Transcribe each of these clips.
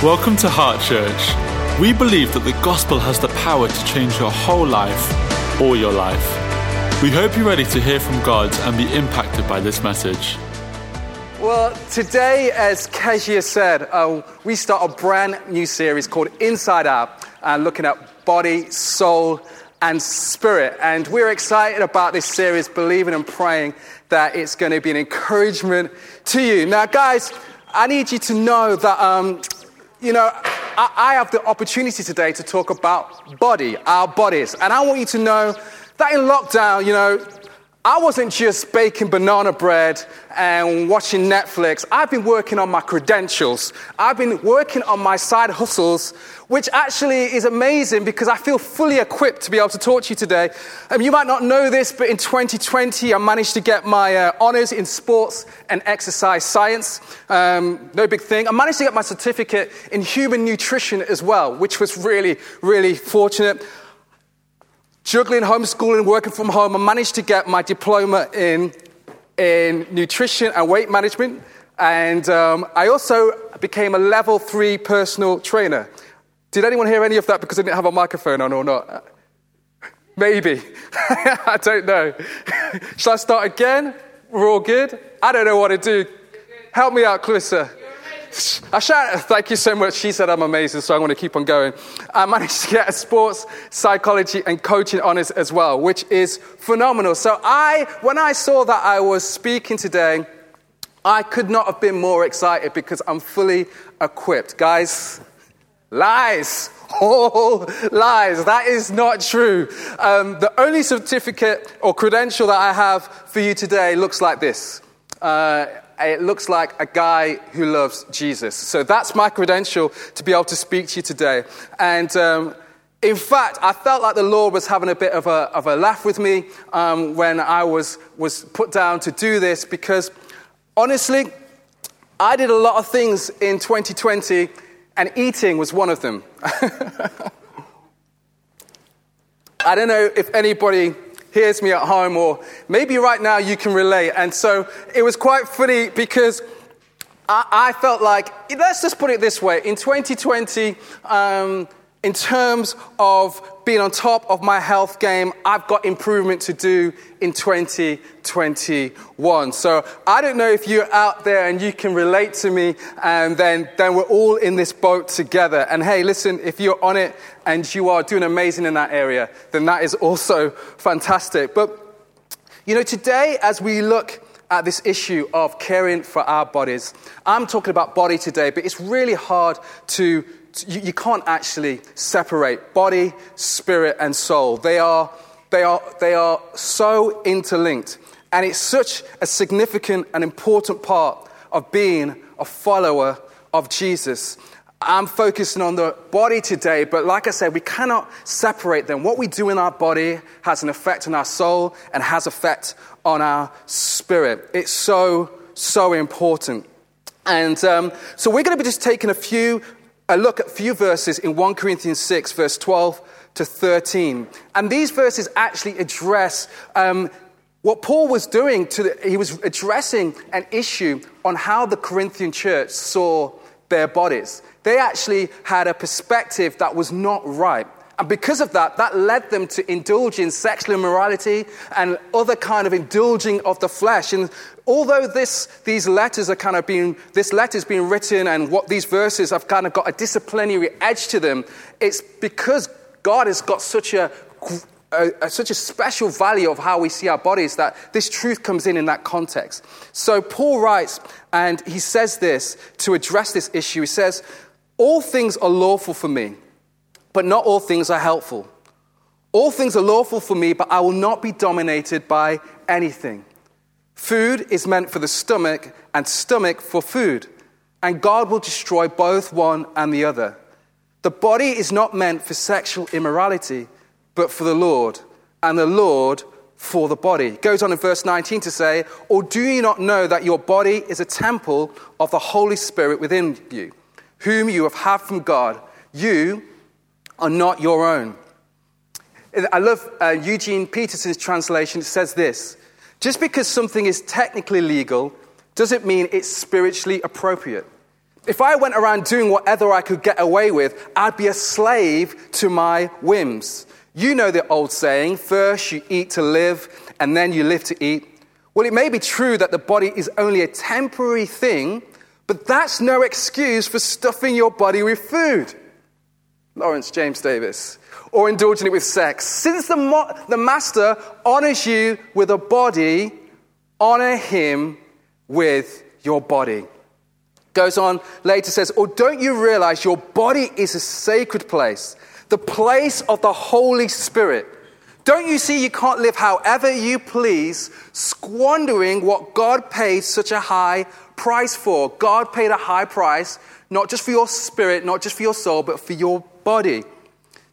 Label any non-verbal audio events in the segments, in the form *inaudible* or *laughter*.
Welcome to Heart Church. We believe that the gospel has the power to change your whole life or your life. We hope you're ready to hear from God and be impacted by this message. Well, today, as Kezia said, uh, we start a brand new series called Inside Out, uh, looking at body, soul, and spirit. And we're excited about this series, believing and praying that it's going to be an encouragement to you. Now, guys, I need you to know that um, you know, I, I, have the opportunity today to talk about body, our bodies. And I want you to know that in lockdown, you know, I wasn't just baking banana bread and watching Netflix. I've been working on my credentials. I've been working on my side hustles, which actually is amazing because I feel fully equipped to be able to talk to you today. Um, you might not know this, but in 2020, I managed to get my uh, honors in sports and exercise science. Um, no big thing. I managed to get my certificate in human nutrition as well, which was really, really fortunate juggling homeschooling, working from home, I managed to get my diploma in, in nutrition and weight management. And um, I also became a level three personal trainer. Did anyone hear any of that because I didn't have a microphone on or not? *laughs* Maybe. *laughs* I don't know. *laughs* Shall I start again? We're all good? I don't know what to do. Help me out, Clarissa. I shout, thank you so much. She said I'm amazing, so I'm going to keep on going. I managed to get a sports psychology and coaching honors as well, which is phenomenal. So I, when I saw that I was speaking today, I could not have been more excited because I'm fully equipped. Guys, lies. *laughs* All lies. That is not true. Um, the only certificate or credential that I have for you today looks like this. Uh, it looks like a guy who loves Jesus. So that's my credential to be able to speak to you today. And um, in fact, I felt like the Lord was having a bit of a, of a laugh with me um, when I was, was put down to do this because honestly, I did a lot of things in 2020 and eating was one of them. *laughs* I don't know if anybody hears me at home, or maybe right now you can relate. And so it was quite funny because I, I felt like, let's just put it this way in 2020, um, in terms of being on top of my health game, I've got improvement to do in 2021. So I don't know if you're out there and you can relate to me, and then, then we're all in this boat together. And hey, listen, if you're on it and you are doing amazing in that area, then that is also fantastic. But, you know, today as we look at this issue of caring for our bodies, I'm talking about body today, but it's really hard to you, you can't actually separate body, spirit, and soul. They are, they, are, they are so interlinked. And it's such a significant and important part of being a follower of Jesus. I'm focusing on the body today, but like I said, we cannot separate them. What we do in our body has an effect on our soul and has effect on our spirit. It's so, so important. And um, so we're going to be just taking a few a look at a few verses in 1 Corinthians 6, verse 12 to 13. And these verses actually address um, what Paul was doing. To the, he was addressing an issue on how the Corinthian church saw their bodies. They actually had a perspective that was not right. And because of that, that led them to indulge in sexual immorality and other kind of indulging of the flesh. And although this, these letters are kind of being, this letter's being written and what these verses have kind of got a disciplinary edge to them, it's because God has got such a, a, a, such a special value of how we see our bodies that this truth comes in in that context. So Paul writes, and he says this to address this issue. He says, All things are lawful for me but not all things are helpful. All things are lawful for me, but I will not be dominated by anything. Food is meant for the stomach, and stomach for food, and God will destroy both one and the other. The body is not meant for sexual immorality, but for the Lord, and the Lord for the body. It goes on in verse 19 to say, Or do you not know that your body is a temple of the Holy Spirit within you, whom you have had from God? You are not your own. I love uh, Eugene Peterson's translation. It says this Just because something is technically legal doesn't mean it's spiritually appropriate. If I went around doing whatever I could get away with, I'd be a slave to my whims. You know the old saying first you eat to live, and then you live to eat. Well, it may be true that the body is only a temporary thing, but that's no excuse for stuffing your body with food. Laurence James-Davis. Or indulging it with sex. Since the, mo- the master honors you with a body, honor him with your body. Goes on later says, Or don't you realize your body is a sacred place, the place of the Holy Spirit? Don't you see you can't live however you please, squandering what God paid such a high price for? God paid a high price, not just for your spirit, not just for your soul, but for your body.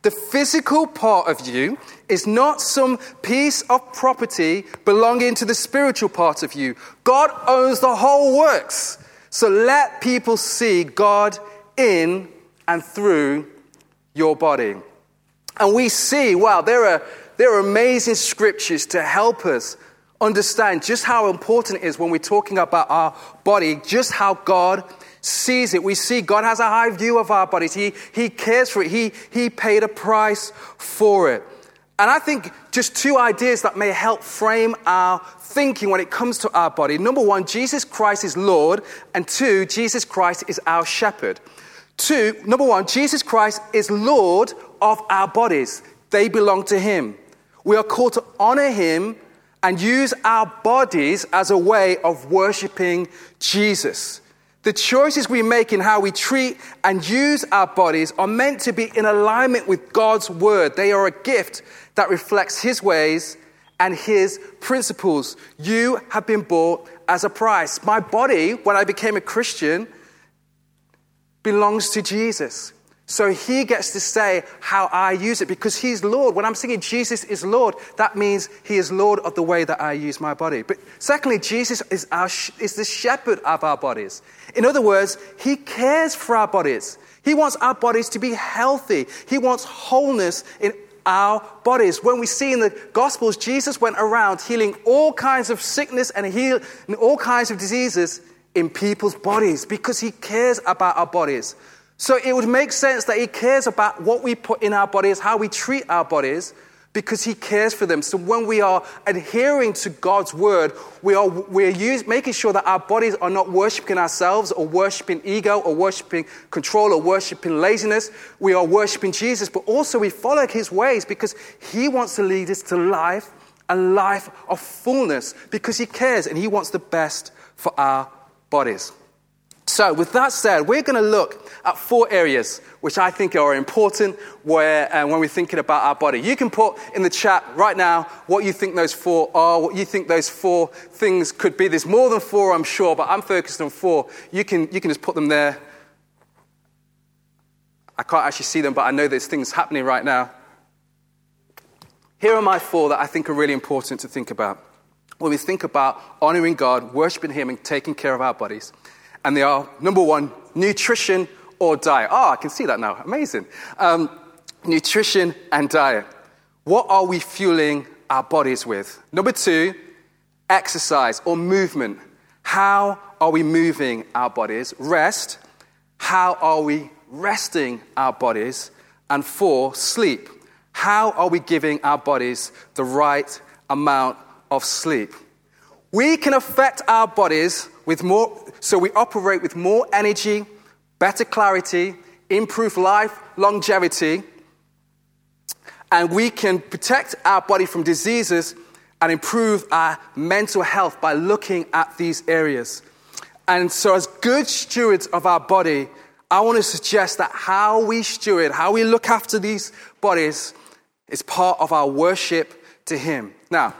The physical part of you is not some piece of property belonging to the spiritual part of you. God owns the whole works. So let people see God in and through your body. And we see, wow, there are, there are amazing scriptures to help us understand just how important it is when we're talking about our body, just how God sees it. We see God has a high view of our bodies. He, he cares for it. He, he paid a price for it. And I think just two ideas that may help frame our thinking when it comes to our body. Number one, Jesus Christ is Lord. And two, Jesus Christ is our shepherd. Two, number one, Jesus Christ is Lord of our bodies. They belong to Him. We are called to honor Him and use our bodies as a way of worshiping Jesus. The choices we make in how we treat and use our bodies are meant to be in alignment with God's word. They are a gift that reflects His ways and His principles. You have been bought as a price. My body, when I became a Christian, belongs to Jesus. So he gets to say how I use it because he's Lord. When I'm singing Jesus is Lord, that means he is Lord of the way that I use my body. But secondly, Jesus is, our, is the shepherd of our bodies. In other words, he cares for our bodies. He wants our bodies to be healthy. He wants wholeness in our bodies. When we see in the Gospels, Jesus went around healing all kinds of sickness and healing all kinds of diseases in people's bodies because he cares about our bodies. So it would make sense that he cares about what we put in our bodies, how we treat our bodies, because he cares for them. So when we are adhering to God's word, we are we're use, making sure that our bodies are not worshiping ourselves or worshiping ego or worshiping control or worshiping laziness. We are worshiping Jesus, but also we follow his ways because he wants to lead us to life a life of fullness because he cares and he wants the best for our bodies. So, with that said, we're going to look at four areas which I think are important where, uh, when we're thinking about our body. You can put in the chat right now what you think those four are, what you think those four things could be. There's more than four, I'm sure, but I'm focused on four. You can, you can just put them there. I can't actually see them, but I know there's things happening right now. Here are my four that I think are really important to think about when we think about honoring God, worshiping Him, and taking care of our bodies. And they are number one, nutrition or diet. Oh, I can see that now. Amazing. Um, nutrition and diet. What are we fueling our bodies with? Number two, exercise or movement. How are we moving our bodies? Rest. How are we resting our bodies? And four, sleep. How are we giving our bodies the right amount of sleep? We can affect our bodies with more, so we operate with more energy, better clarity, improved life longevity, and we can protect our body from diseases and improve our mental health by looking at these areas. And so, as good stewards of our body, I want to suggest that how we steward, how we look after these bodies, is part of our worship to Him. Now,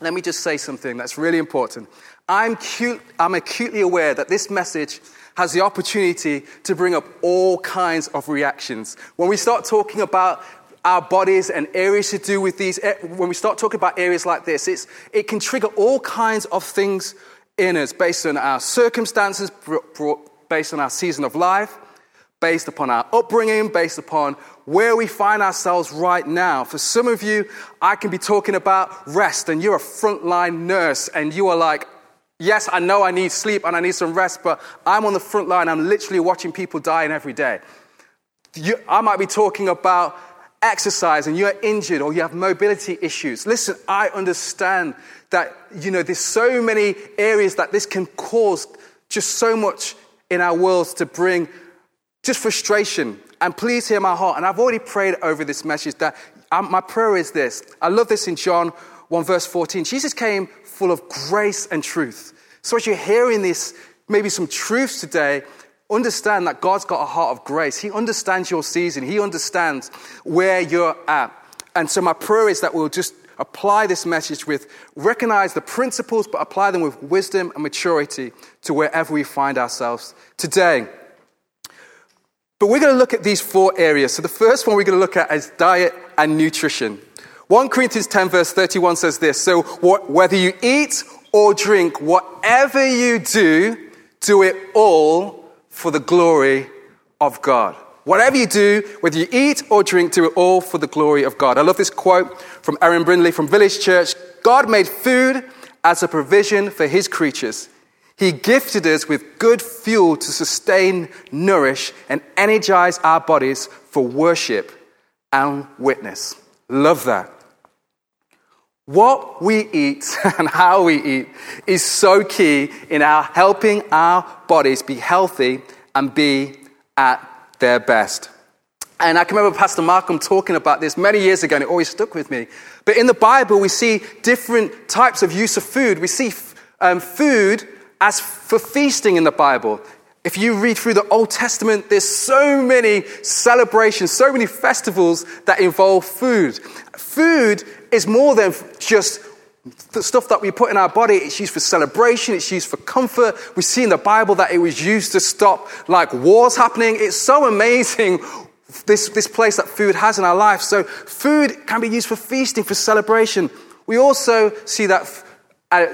let me just say something that's really important. I'm, cute, I'm acutely aware that this message has the opportunity to bring up all kinds of reactions. When we start talking about our bodies and areas to do with these, eh, when we start talking about areas like this, it can trigger all kinds of things in us based on our circumstances, based on our season of life, based upon our upbringing, based upon where we find ourselves right now. For some of you, I can be talking about rest, and you're a frontline nurse, and you are like, Yes, I know I need sleep and I need some rest, but I'm on the front line. I'm literally watching people dying every day. You, I might be talking about exercise and you're injured or you have mobility issues. Listen, I understand that, you know, there's so many areas that this can cause just so much in our worlds to bring just frustration. And please hear my heart. And I've already prayed over this message that um, my prayer is this. I love this in John 1 verse 14. Jesus came full of grace and truth. So as you're hearing this, maybe some truths today, understand that God's got a heart of grace. He understands your season. He understands where you're at. And so my prayer is that we'll just apply this message with, recognize the principles, but apply them with wisdom and maturity to wherever we find ourselves today. But we're going to look at these four areas. So the first one we're going to look at is diet and nutrition. 1 Corinthians 10, verse 31 says this So whether you eat or drink, whatever you do, do it all for the glory of God. Whatever you do, whether you eat or drink, do it all for the glory of God. I love this quote from Aaron Brindley from Village Church God made food as a provision for his creatures. He gifted us with good fuel to sustain, nourish, and energize our bodies for worship and witness. Love that. What we eat *laughs* and how we eat is so key in our helping our bodies be healthy and be at their best. And I can remember Pastor Malcolm talking about this many years ago, and it always stuck with me. But in the Bible, we see different types of use of food. We see um, food as for feasting in the Bible. If you read through the Old Testament, there's so many celebrations, so many festivals that involve food. Food is more than just the stuff that we put in our body. It's used for celebration, it's used for comfort. We see in the Bible that it was used to stop like wars happening. It's so amazing this, this place that food has in our life. So, food can be used for feasting, for celebration. We also see that uh,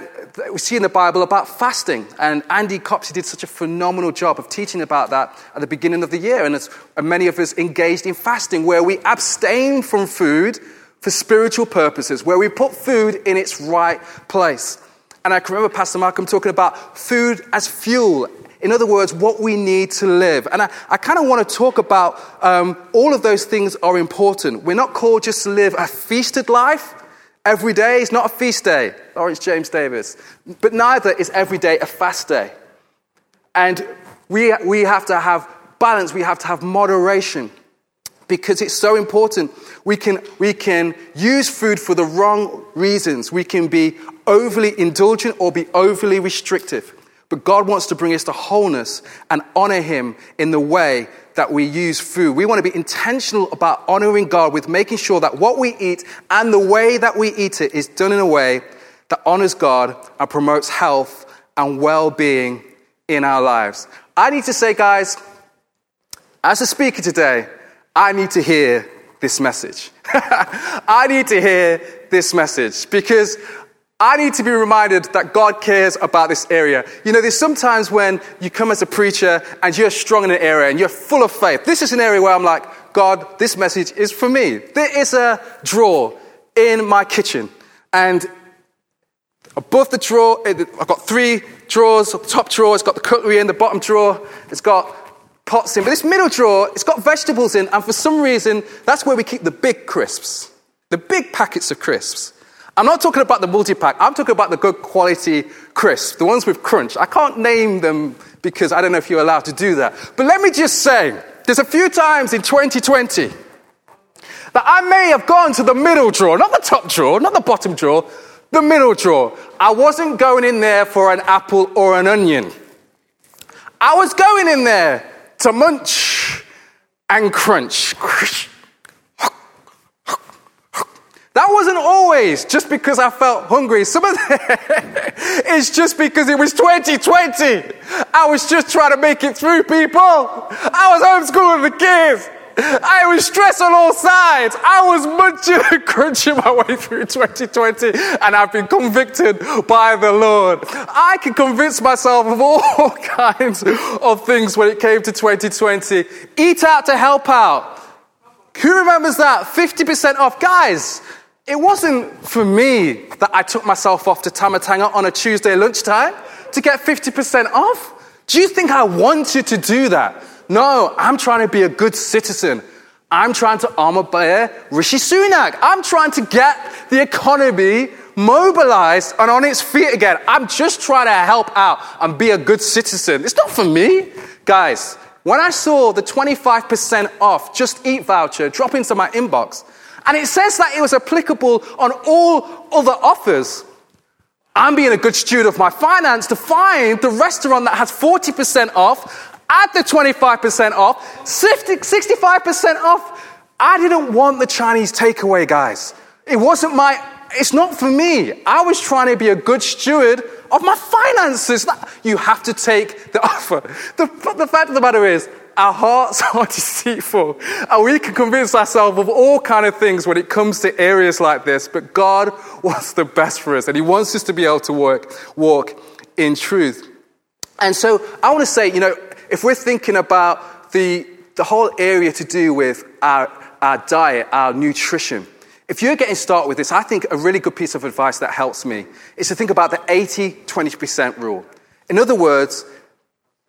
we see in the Bible about fasting, and Andy Copsey did such a phenomenal job of teaching about that at the beginning of the year. And, and many of us engaged in fasting, where we abstain from food for spiritual purposes, where we put food in its right place. And I can remember Pastor Malcolm talking about food as fuel. In other words, what we need to live. And I, I kind of want to talk about um, all of those things are important. We're not called just to live a feasted life, Every day is not a feast day, Laurence James-Davis, but neither is every day a fast day. And we, we have to have balance, we have to have moderation because it's so important. We can, we can use food for the wrong reasons. We can be overly indulgent or be overly restrictive. But God wants to bring us to wholeness and honor Him in the way that we use food. We want to be intentional about honoring God with making sure that what we eat and the way that we eat it is done in a way that honors God and promotes health and well being in our lives. I need to say, guys, as a speaker today, I need to hear this message. *laughs* I need to hear this message because I need to be reminded that God cares about this area. You know, there's sometimes when you come as a preacher and you're strong in an area and you're full of faith. This is an area where I'm like, God, this message is for me. There is a drawer in my kitchen. And above the drawer, eh, I've got three drawers. The top drawer, it's got the cutlery in. The bottom drawer, it's got pots in. But this middle drawer, it's got vegetables in. And for some reason, that's where we keep the big crisps, the big packets of crisps. I'm not talking about the multi-pack. I'm talking about the good quality crisps, the ones with crunch. I can't name them because I don't know if you're allowed to do that. But let me just say, there's a few times in 2020 that I may have gone to the middle drawer, not the top drawer, not the bottom drawer, the middle drawer. I wasn't going in there for an apple or an onion. I was going in there to munch and crunch. That wasn't always just because I felt hungry. Some of *laughs* it is just because it was 2020. I was just trying to make it through, people. I was homeschooling the kids. I was stressed on all sides. I was munching *laughs* and crunching my way through 2020, and I've been convicted by the Lord. I can convince myself of all *laughs* kinds of things when it came to 2020. Eat out to help out. Who remembers that? 50% off. Guys, It wasn't for me that I took myself off to Tamatanga on a Tuesday lunchtime to get 50% off. Do you think I wanted to do that? No, I'm trying to be a good citizen. I'm trying to armor bear Rishi Sunak. I'm trying to get the economy mobilized and on its feet again. I'm just trying to help out and be a good citizen. It's not for me. Guys, when I saw the 25% off Just Eat voucher drop into my inbox, and it says that it was applicable on all other offers, I'm being a good steward of my finance to find the restaurant that has 40% off, add the 25% off, 65% off. I didn't want the Chinese takeaway, guys. It wasn't my, it's not for me. I was trying to be a good steward of my finances. You have to take the *laughs* offer. The, the fact of the matter is, our hearts *laughs* are deceitful and we can convince ourselves of all kind of things when it comes to areas like this but god *laughs* wants the best for us and he wants us to be able to work, walk in truth and so i want to say you know if we're thinking about the, the whole area to do with our, our diet our nutrition if you're getting started with this i think a really good piece of advice that helps me is to think about the 80-20% rule. In other words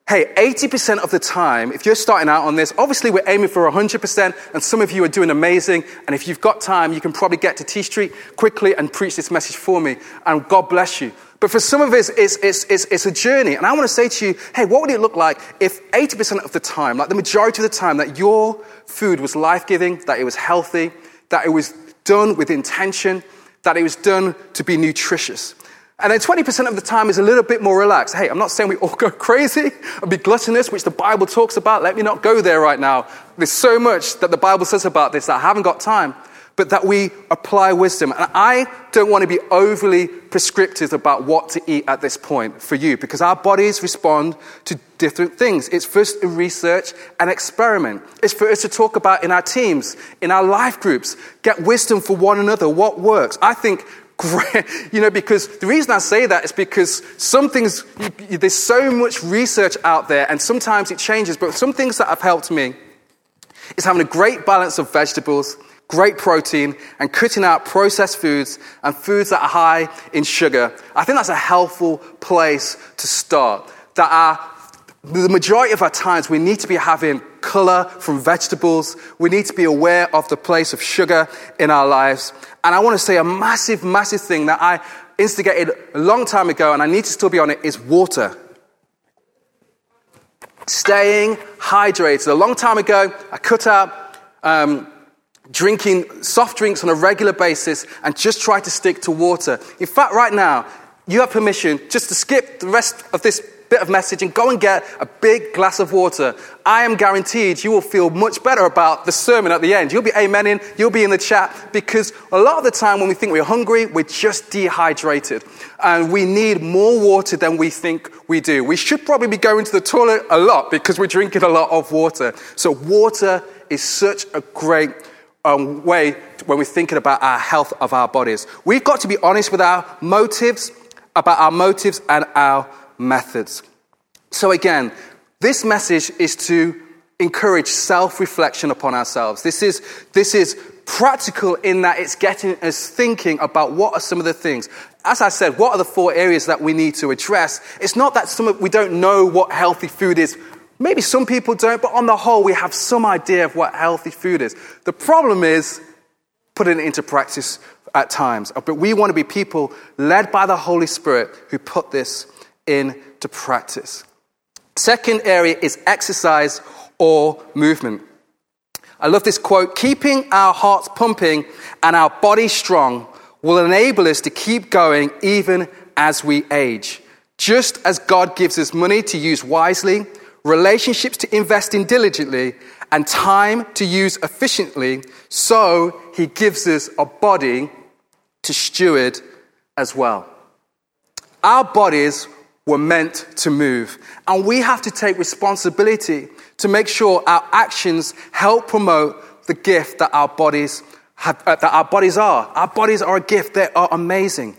Hey, 80% of the time, if you're starting out on this, obviously we're aiming for 100%, and some of you are doing amazing. And if you've got time, you can probably get to T Street quickly and preach this message for me. And God bless you. But for some of us, it's, it's, it's, it's a journey. And I want to say to you, hey, what would it look like if 80% of the time, like the majority of the time, that your food was life giving, that it was healthy, that it was done with intention, that it was done to be nutritious? And then 20% of the time is a little bit more relaxed. Hey, I'm not saying we all *laughs* go crazy and be gluttonous, which the Bible talks about. Let me not go there right now. There's so much that the Bible says about this that I haven't got time. But that we apply wisdom. And I don't want to be overly prescriptive about what to eat at this point for you because our bodies respond to different things. It's first research and experiment. It's for us to talk about in our teams, in our life groups, get wisdom for one another, what works. I think great, *laughs* you know, because the reason I say that is because some things, there's so much research out there and sometimes it changes, but some things that have helped me is having a great balance of vegetables, great protein, and cutting out processed foods and foods that are high in sugar. I think that's a helpful place to start. That are the majority of our times we need to be having color from vegetables. We need to be aware of the place of sugar in our lives. And I want to say a massive, massive thing that I instigated a long time ago, and I need to still be on it, is water. Staying hydrated. A long time ago, I cut out um, drinking soft drinks on a regular basis and just try to stick to water. In fact, right now, you have permission just to skip the rest of this bit of message and go and get a big glass of water. I am guaranteed you will feel much better about the sermon at the end. You'll be amening, you'll be in the chat, because a lot of the time when we think we're hungry, we're just dehydrated. And we need more water than we think we do. We should probably be going to the toilet a lot because we're drinking a lot of water. So, water is such a great um, way when we're thinking about our health of our bodies. We've got to be honest with our motives, about our motives and our methods. So, again, this message is to encourage self reflection upon ourselves. This is, this is practical in that it's getting us thinking about what are some of the things. As I said, what are the four areas that we need to address? It's not that some of, we don't know what healthy food is. Maybe some people don't, but on the whole, we have some idea of what healthy food is. The problem is putting it into practice at times. But we want to be people led by the Holy Spirit who put this into practice. Second area is exercise or movement. I love this quote keeping our hearts pumping and our bodies strong will enable us to keep going even as we age. Just as God gives us money to use wisely, relationships to invest in diligently, and time to use efficiently, so He gives us a body to steward as well. Our bodies were meant to move. And we have to take responsibility to make sure our actions help promote the gift that our bodies have, uh, that our bodies are. Our bodies are a gift. They are amazing.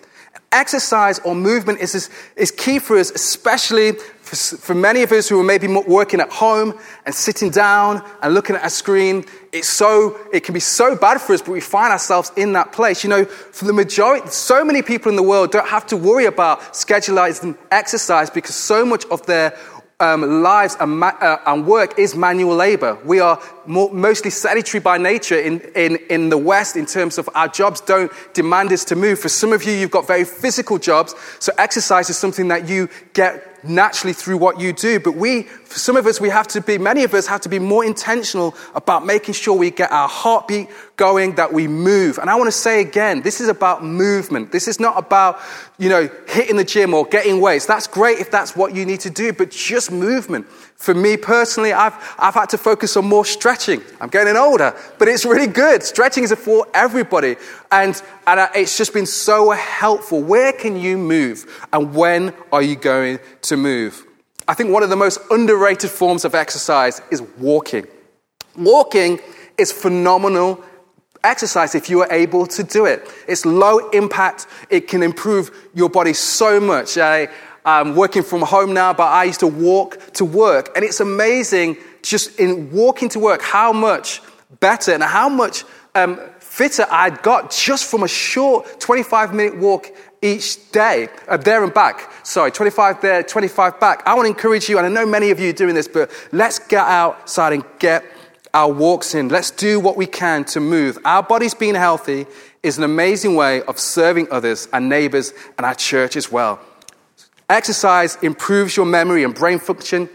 Exercise or movement is, is key for us, especially For, for many of us who are maybe working at home and sitting down and looking at a screen, it's so, it can be so bad for us, but we find ourselves in that place. You know, for the majority, so many people in the world don't have to worry about scheduling exercise because so much of their um, lives and, ma- uh, and, work is manual labor. We are more, mostly sedentary by nature in, in, in the West in terms of our jobs don't demand us to move. For some of you, you've got very physical jobs, so exercise is something that you get naturally through what you do. But we, for some of us, we have to be, many of us have to be more intentional about making sure we get our heartbeat going, that we move. And I want to say again, this is about movement. This is not about, you know, hitting the gym or getting weights. That's great if that's what you need to do, but just movement. For me personally, I've, I've had to focus on more stretching. I'm getting older, but it's really good. Stretching is for everybody. And, and it's just been so helpful. Where can you move? And when are you going to move? I think one of the most underrated forms of exercise is walking. Walking is phenomenal exercise if you are able to do it. It's low impact, it can improve your body so much. I, I'm working from home now, but I used to walk to work. And it's amazing just in walking to work how much better and how much um, fitter I got just from a short 25 minute walk each day, uh, there and back. Sorry, 25 there, 25 back. I want to encourage you, and I know many of you are doing this, but let's get outside and get our walks in. Let's do what we can to move. Our bodies being healthy is an amazing way of serving others and neighbors and our church as well. Exercise improves your memory and brain function.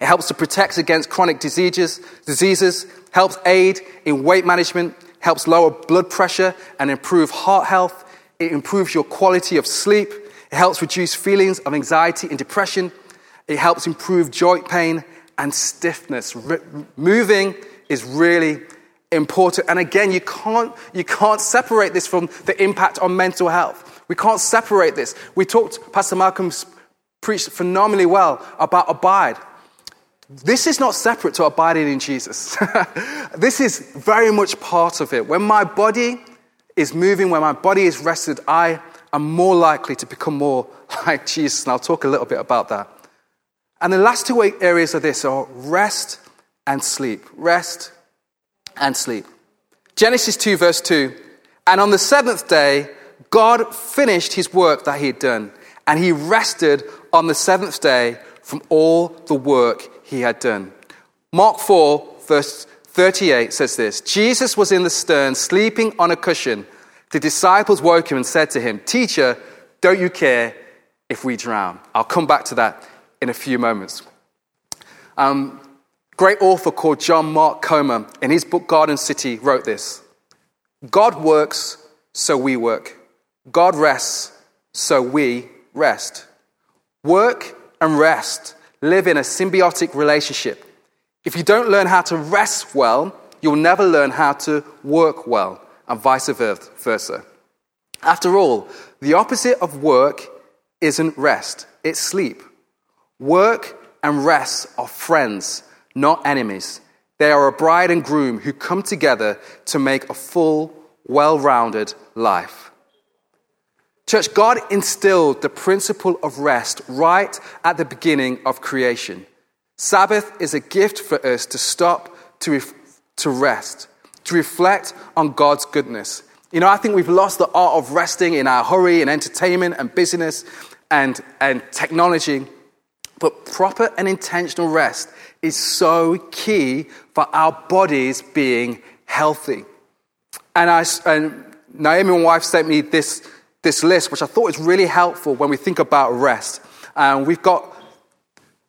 It helps to protect against chronic diseases, diseases, helps aid in weight management, helps lower blood pressure and improve heart health. It improves your quality of sleep. It helps reduce feelings of anxiety and depression. It helps improve joint pain and stiffness. Moving is really important. And again, you can't, you can't separate this from the impact on mental health. We can't separate this. We talked, Pastor Malcolm preached phenomenally well about abide. This is not separate to abiding in Jesus. *laughs* this is very much part of it. When my body is moving, when my body is rested, I am more likely to become more *laughs* like Jesus. And I'll talk a little bit about that. And the last two areas of this are rest and sleep. Rest and sleep. Genesis 2, verse 2. And on the seventh day, God finished his work that he had done, and he rested on the seventh day from all the work he had done. Mark 4, verse 38 says this Jesus was in the stern, sleeping on a cushion. The disciples woke him and said to him, Teacher, don't you care if we drown? I'll come back to that in a few moments. Um, great author called John Mark Comer, in his book Garden City, wrote this God works, so we work. God rests, so we rest. Work and rest live in a symbiotic relationship. If you don't learn how to rest well, you'll never learn how to work well, and vice versa. After all, the opposite of work isn't rest, it's sleep. Work and rest are friends, not enemies. They are a bride and groom who come together to make a full, well rounded life. Church, God instilled the principle of rest right at the beginning of creation. Sabbath is a gift for us to stop, to, ref- to rest, to reflect on God's goodness. You know, I think we've lost the art of resting in our hurry and entertainment and business and, and technology. But proper and intentional rest is so key for our bodies being healthy. And, I, and Naomi, my wife, sent me this this list, which I thought is really helpful when we think about rest. And we've got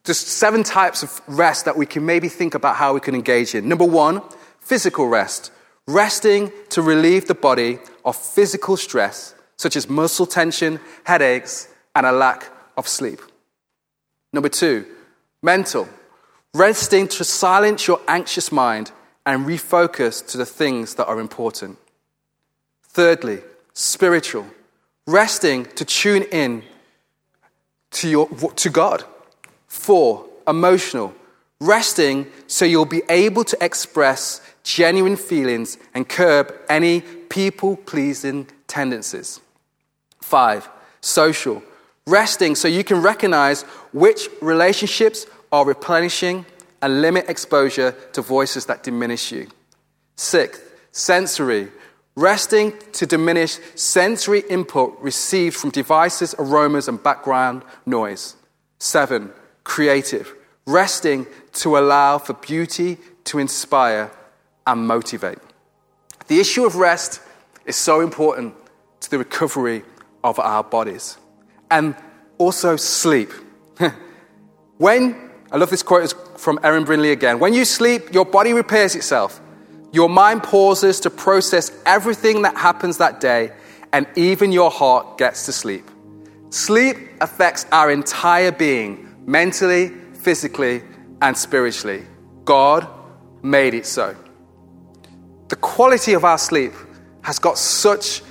just seven types of rest that we can maybe think about how we can engage in. Number one, physical rest. Resting to relieve the body of physical stress, such as muscle tension, headaches, and a lack of sleep. Number two, mental. Resting to silence your anxious mind and refocus to the things that are important. Thirdly, spiritual resting to tune in to, your, to God. Four, emotional, resting so you'll be able to express genuine feelings and curb any people pleasing tendencies. Five, social, Resting so you can recognize which relationships are replenishing and limit exposure to voices that diminish you. Sixth, sensory. Resting to diminish sensory input received from devices, aromas, and background noise. Seven, creative. Resting to allow for beauty to inspire and motivate. The issue of rest is so important to the recovery of our bodies. And also sleep. *laughs* when, I love this quote from Erin Brindley again, when you sleep, your body repairs itself. Your mind pauses to process everything that happens that day, and even your heart gets to sleep. Sleep affects our entire being, mentally, physically, and spiritually. God made it so. The quality of our sleep has got such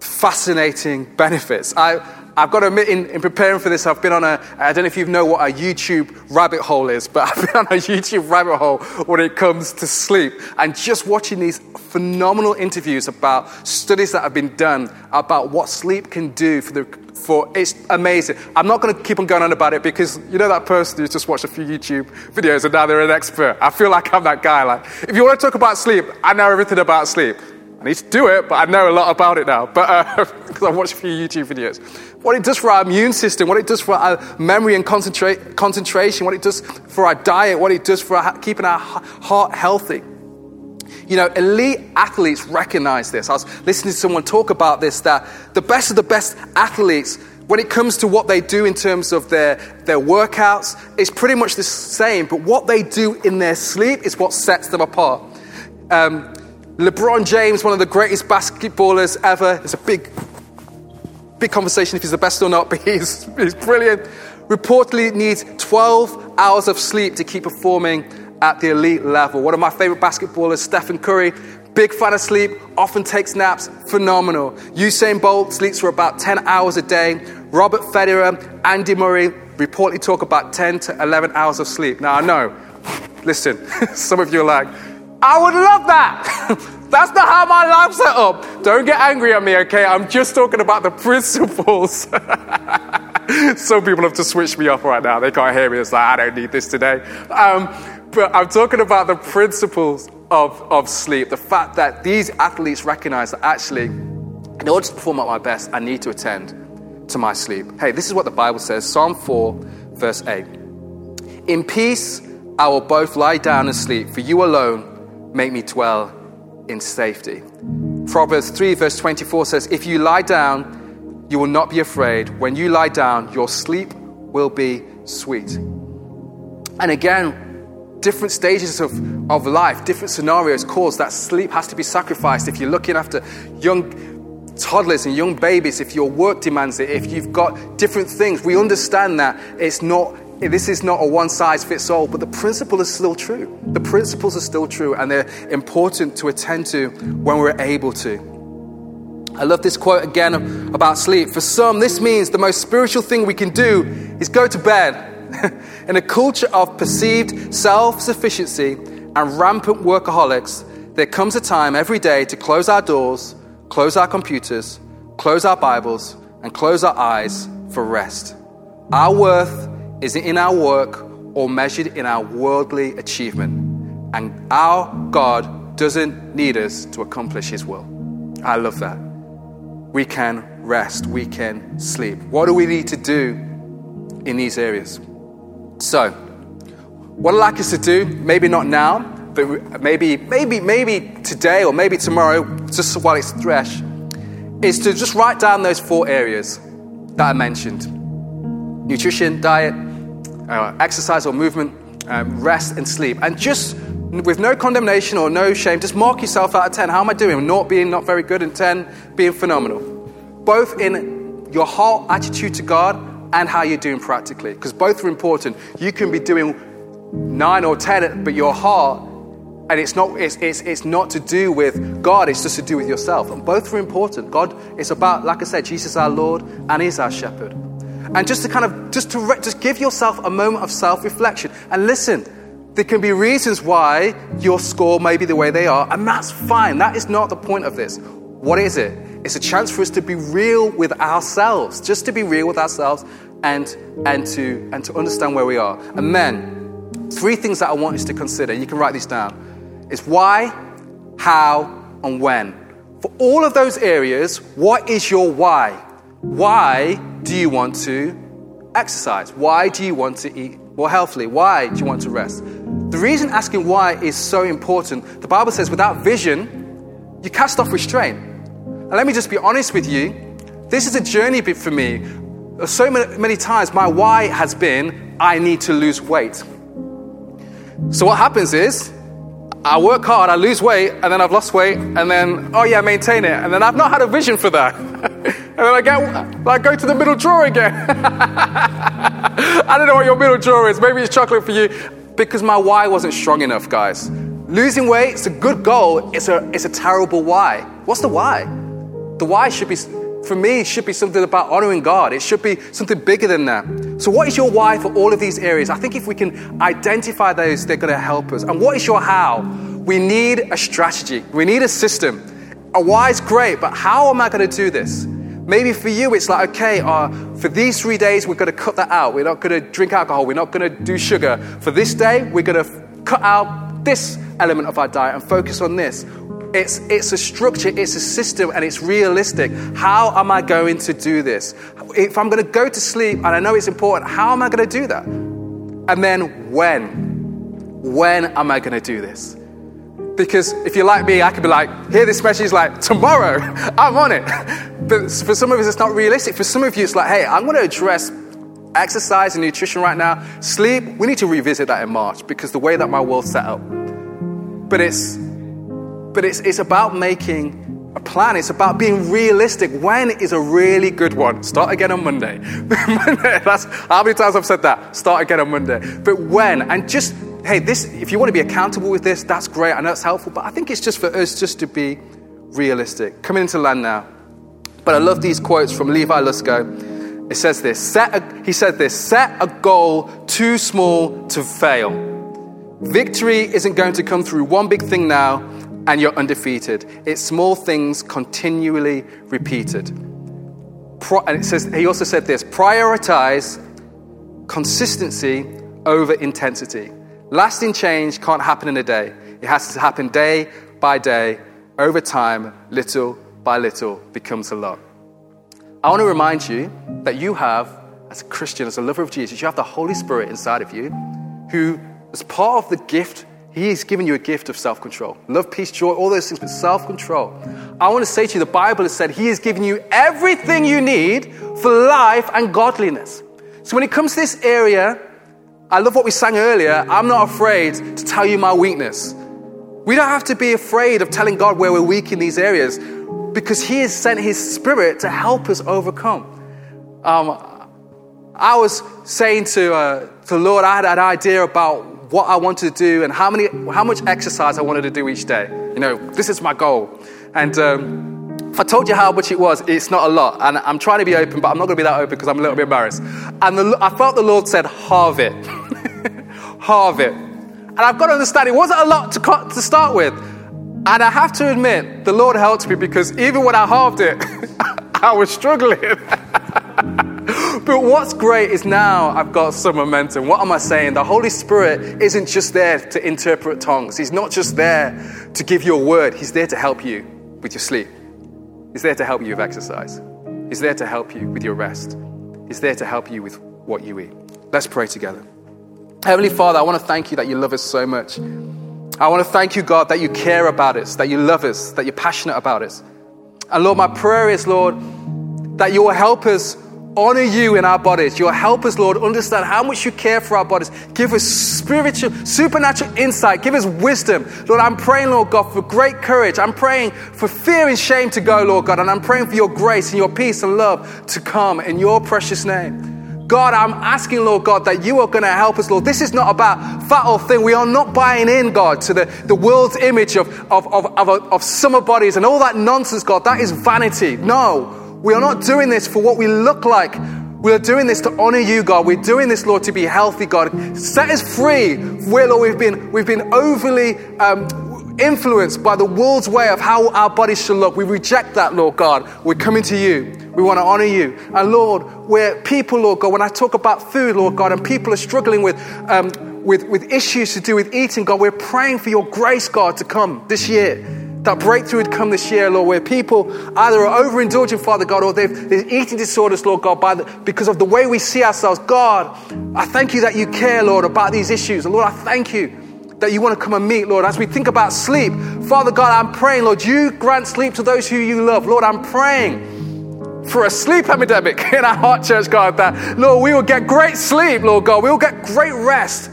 fascinating benefits. I, I've got to admit, in, in, preparing for this, I've been on a, I don't know if you know what a YouTube rabbit hole is, but *laughs* I've been on a YouTube rabbit hole when it comes to sleep. And just watching these phenomenal interviews about studies that have been done about what sleep can do for the, for, it's amazing. I'm not going to keep on going on about it because you know that person who's just watched a few YouTube videos and now they're an expert. I feel like I'm that guy. Like, if you want to talk about sleep, I know everything about sleep. I need to do it, but I know a lot about it now. But because uh, *laughs* I've watched a few YouTube videos, what it does for our immune system, what it does for our memory and concentra- concentration, what it does for our diet, what it does for our, keeping our heart healthy. You know, elite athletes recognize this. I was listening to someone talk about this that the best of the best athletes, when it comes to what they do in terms of their, their workouts, it's pretty much the same. But what they do in their sleep is what sets them apart. Um, LeBron James, one of the greatest basketballers ever, it's a big, big conversation if he's the best or not, *laughs* but he's, he's brilliant. Reportedly needs 12 hours of sleep to keep performing at the elite level. One of my favorite basketballers, Stephen Curry, big fan of sleep, often takes naps, phenomenal. Usain Bolt sleeps for about 10 hours a day. Robert Federer, Andy Murray reportedly talk about 10 to 11 hours of sleep. Now, I know, listen, *laughs* some of you are like, I would love that. *laughs* That's not how my life's set up. Don't get angry at me, okay? I'm just talking about the principles. *laughs* Some people have to switch me off right now. They can't hear me. It's like, I don't need this today. Um, but I'm talking about the principles of, of sleep. The fact that these athletes recognize that actually, in order to perform at my best, I need to attend to my sleep. Hey, this is what the Bible says Psalm 4, verse 8. In peace, I will both lie down and sleep, for you alone make me dwell in safety. Proverbs 3, verse 24 says, If you lie down, you will not be afraid. When you lie down, your sleep will be sweet. And again, different stages of, of life, different scenarios cause that sleep has to be sacrificed. If you're looking after young toddlers and young babies, if your work demands it, if you've got different things, we understand that it's not this is not a one size fits all, but the principle is still true. The principles are still true, and they're important to attend to when we're able to. I love this quote again about sleep. For some, this means the most spiritual thing we can do is go to bed. *laughs* In a culture of perceived self sufficiency and rampant workaholics, there comes a time every day to close our doors, close our computers, close our Bibles, and close our eyes for rest. Our worth is it in our work or measured in our worldly achievement? And our God doesn't need us to accomplish His will. I love that. We can rest, we can sleep. What do we need to do in these areas? So, what I'd like us to do, maybe not now, but maybe, maybe, maybe today or maybe tomorrow, just while it's fresh, is to just write down those four areas that I mentioned nutrition, diet, uh, exercise or movement, um, rest and sleep. And just with no condemnation or no shame, just mark yourself out of 10. How am I doing? Not being not very good and 10 being phenomenal. Both in your heart attitude to God and how you're doing practically, because both are important. You can be doing 9 or 10, but your heart, and it's not, it's, it's, it's not to do with God, it's just to do with yourself. And both are important. God is about, like I said, Jesus our Lord and He's our shepherd and just to kind of just to re- just give yourself a moment of self-reflection and listen there can be reasons why your score may be the way they are and that's fine that is not the point of this What is it? It's a chance for us to be real with ourselves, just to be real with ourselves and, and, to, and to understand where we are. And then, three things that I want us to consider. You can write these down. It's why, how, and when. For all of those areas, what is your why? Why do you want to exercise? Why do you want to eat more healthily? Why do you want to rest? The reason asking why is so important, the Bible says without vision, you cast off restraint. And let me just be honest with you, this is a journey bit for me. So many, many times, my why has been I need to lose weight. So what happens is, I work hard, I lose weight, and then I've lost weight, and then, oh yeah, maintain it. And then I've not had a vision for that. *laughs* and then I get, I go to the middle drawer again. *laughs* I don't know what your middle drawer is. Maybe it's chocolate for you. Because my why wasn't strong enough, guys. Losing weight, it's a good goal. It's a, it's a terrible why. What's the why? The why should be, for me, should be something about honoring God. It should be something bigger than that. So, what is your why for all of these areas? I think if we can identify those, they're going to help us. And what is your how? We need a strategy, we need a system. A why is great, but how am I going to do this? Maybe for you, it's like, okay, uh, for these three days, we're going to cut that out. We're not going to drink alcohol. We're not going to do sugar. For this day, we're going to f- cut out this element of our diet and focus on this. It's, it's a structure, it's a system, and it's realistic. How am I going to do this? If I'm going to go to sleep, and I know it's important, how am I going to do that? And then when? When am I going to do this? Because if you're like me, I could be like, hear this message like, tomorrow, *laughs* I'm on it. But for some of us, it's not realistic. For some of you, it's like, hey, I'm going to address exercise and nutrition right now. Sleep, we need to revisit that in March because the way that my world's set up. But it's, but it's, it's about making a plan. It's about being realistic. When is a really good one? Start again on Monday. *laughs* Monday that's how many times I've said that. Start again on Monday. But when? And just hey, this, if you want to be accountable with this, that's great. I know it's helpful, but I think it's just for us just to be realistic. Coming into land now. But I love these quotes from Levi Lusko. It says this set a, he said this set a goal too small to fail. Victory isn't going to come through one big thing now and you're undefeated. It's small things continually repeated. Pro, and it says he also said this prioritize consistency over intensity. Lasting change can't happen in a day. It has to happen day by day, over time, little by little, becomes a lot. I want to remind you that you have, as a Christian, as a lover of Jesus, you have the Holy Spirit inside of you who, as part of the gift, He has given you a gift of self control. Love, peace, joy, all those things, but self control. I want to say to you, the Bible has said He has given you everything you need for life and godliness. So when it comes to this area, I love what we sang earlier. I'm not afraid to tell you my weakness. We don't have to be afraid of telling God where we're weak in these areas because He has sent His Spirit to help us overcome. Um, I was saying to, uh, to the Lord, I had an idea about what I wanted to do and how, many, how much exercise I wanted to do each day. You know, this is my goal. And um, if I told you how much it was, it's not a lot. And I'm trying to be open, but I'm not going to be that open because I'm a little bit embarrassed. And the, I felt the Lord said, halve it. *laughs* halve it. And I've got to understand it wasn't a lot to, to start with. And I have to admit, the Lord helped me because even when I halved it, *laughs* I was struggling. *laughs* but what's great is now I've got some momentum. What am I saying? The Holy Spirit isn't just there to interpret tongues, He's not just there to give you a word, He's there to help you with your sleep. He's there to help you with exercise. He's there to help you with your rest. He's there to help you with what you eat. Let's pray together. Heavenly Father, I want to thank you that you love us so much. I want to thank you, God, that you care about us, that you love us, that you're passionate about us. And Lord, my prayer is, Lord, that you will help us honor you in our bodies. You'll help us, Lord, understand how much you care for our bodies. Give us spiritual, supernatural insight. Give us wisdom. Lord, I'm praying, Lord God, for great courage. I'm praying for fear and shame to go, Lord God. And I'm praying for your grace and your peace and love to come in your precious name. God, I'm asking, Lord God, that you are going to help us, Lord. This is not about fat or thin. We are not buying in, God, to the, the world's image of, of, of, of, of summer bodies and all that nonsense, God. That is vanity. No, we are not doing this for what we look like. We are doing this to honor you, God. We're doing this, Lord, to be healthy, God. Set us free. Where, Lord, we've been, we've been overly um, influenced by the world's way of how our bodies should look. We reject that, Lord God. We're coming to you. We want to honor you. And Lord, where people, Lord God, when I talk about food, Lord God, and people are struggling with, um, with, with issues to do with eating, God, we're praying for your grace, God, to come this year. That breakthrough would come this year, Lord, where people either are overindulging, Father God, or they've, they've eating disorders, Lord God, by the, because of the way we see ourselves. God, I thank you that you care, Lord, about these issues. Lord, I thank you that you want to come and meet, Lord. As we think about sleep, Father God, I'm praying, Lord, you grant sleep to those who you love. Lord, I'm praying for a sleep epidemic *laughs* in our heart church, God, that, Lord, we will get great sleep, Lord God. We will get great rest.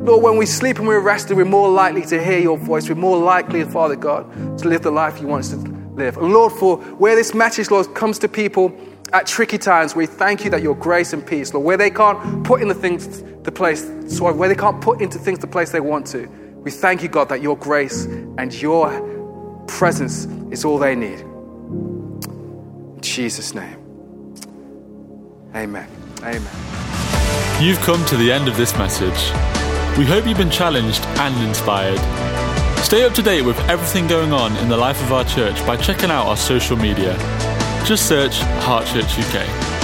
Lord, when we sleep and we're rested, we're more likely to hear your voice. We're more likely, Father God, to live the life you want us to live. And Lord, for where this message, Lord, comes to people at tricky times, we thank you that your grace and peace, Lord, where they can't put in the things the place, sorry, where they can't put into things the place they want to. We thank you, God, that your grace and your presence is all they need. In Jesus' name. Amen. Amen. You've come to the end of this message. We hope you've been challenged and inspired. Stay up to date with everything going on in the life of our church by checking out our social media. Just search Heart Church UK.